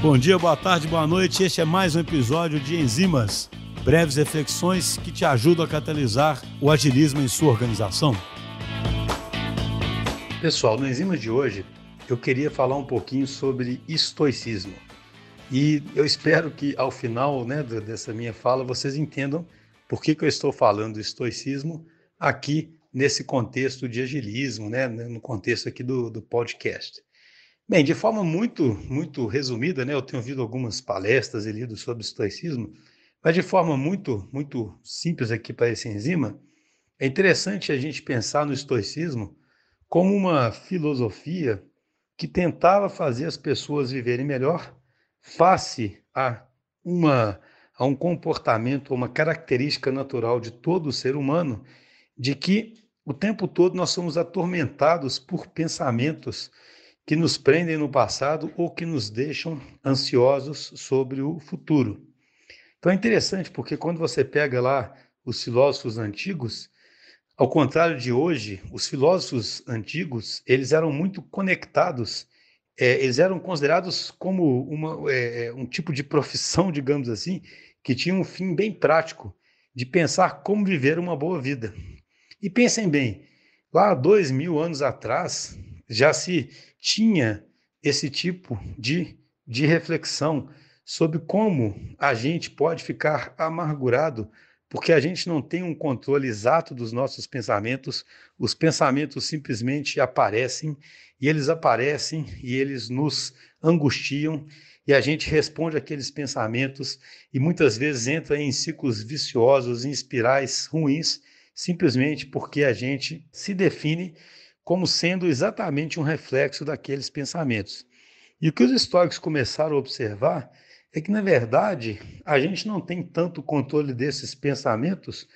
Bom dia, boa tarde, boa noite. Este é mais um episódio de Enzimas, breves reflexões que te ajudam a catalisar o agilismo em sua organização. Pessoal, no Enzimas de hoje, eu queria falar um pouquinho sobre estoicismo. E eu espero que ao final né, dessa minha fala vocês entendam por que, que eu estou falando do estoicismo aqui nesse contexto de agilismo, né, no contexto aqui do, do podcast. Bem, de forma muito, muito resumida, né, eu tenho ouvido algumas palestras e lido sobre estoicismo, mas de forma muito, muito simples aqui para esse enzima, é interessante a gente pensar no estoicismo como uma filosofia que tentava fazer as pessoas viverem melhor face a uma a um comportamento, uma característica natural de todo ser humano, de que o tempo todo nós somos atormentados por pensamentos que nos prendem no passado ou que nos deixam ansiosos sobre o futuro. Então é interessante porque quando você pega lá os filósofos antigos, ao contrário de hoje, os filósofos antigos eles eram muito conectados é, eles eram considerados como uma, é, é, um tipo de profissão, digamos assim, que tinha um fim bem prático de pensar como viver uma boa vida. E pensem bem, lá dois mil anos atrás já se tinha esse tipo de, de reflexão sobre como a gente pode ficar amargurado porque a gente não tem um controle exato dos nossos pensamentos, os pensamentos simplesmente aparecem e eles aparecem e eles nos angustiam e a gente responde àqueles pensamentos e muitas vezes entra em ciclos viciosos, em espirais ruins, simplesmente porque a gente se define como sendo exatamente um reflexo daqueles pensamentos. E o que os históricos começaram a observar é que, na verdade, a gente não tem tanto controle desses pensamentos,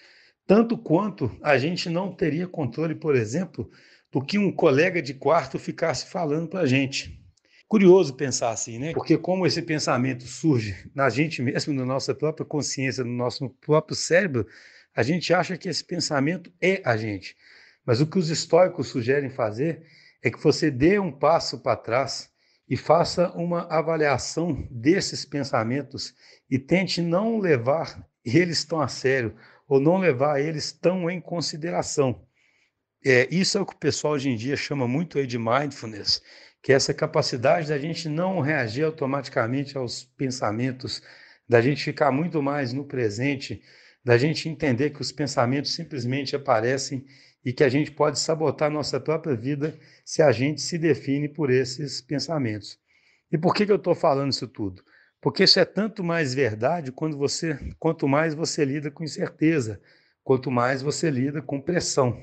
tanto quanto a gente não teria controle, por exemplo, do que um colega de quarto ficasse falando para a gente. Curioso pensar assim, né? Porque como esse pensamento surge na gente mesmo, na nossa própria consciência, no nosso próprio cérebro, a gente acha que esse pensamento é a gente. Mas o que os estoicos sugerem fazer é que você dê um passo para trás e faça uma avaliação desses pensamentos e tente não levar eles tão a sério ou não levar eles tão em consideração. É, isso é o que o pessoal hoje em dia chama muito aí de mindfulness, que é essa capacidade da gente não reagir automaticamente aos pensamentos, da gente ficar muito mais no presente, da gente entender que os pensamentos simplesmente aparecem e que a gente pode sabotar nossa própria vida se a gente se define por esses pensamentos. E por que, que eu estou falando isso tudo? Porque isso é tanto mais verdade quando você, quanto mais você lida com incerteza, quanto mais você lida com pressão.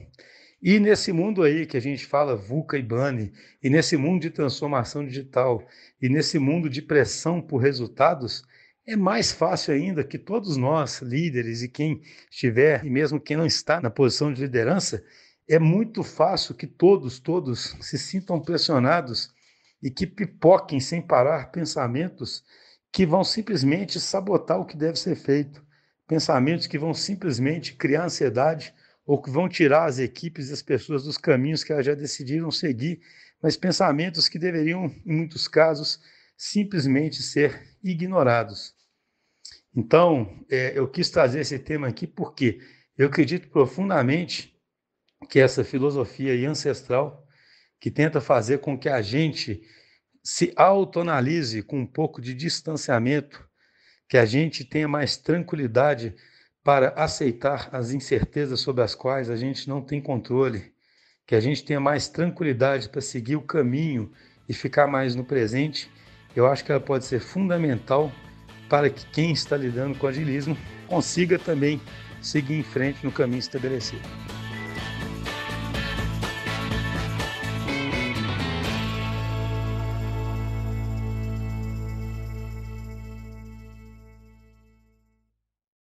E nesse mundo aí que a gente fala VUCA e BANI, e nesse mundo de transformação digital, e nesse mundo de pressão por resultados, é mais fácil ainda que todos nós, líderes e quem estiver, e mesmo quem não está na posição de liderança, é muito fácil que todos, todos se sintam pressionados e que pipoquem sem parar pensamentos que vão simplesmente sabotar o que deve ser feito, pensamentos que vão simplesmente criar ansiedade ou que vão tirar as equipes e as pessoas dos caminhos que elas já decidiram seguir, mas pensamentos que deveriam, em muitos casos, simplesmente ser ignorados. Então, é, eu quis trazer esse tema aqui porque eu acredito profundamente que essa filosofia ancestral, que tenta fazer com que a gente se autoanalise com um pouco de distanciamento, que a gente tenha mais tranquilidade para aceitar as incertezas sobre as quais a gente não tem controle, que a gente tenha mais tranquilidade para seguir o caminho e ficar mais no presente, eu acho que ela pode ser fundamental para que quem está lidando com agilismo consiga também seguir em frente no caminho estabelecido.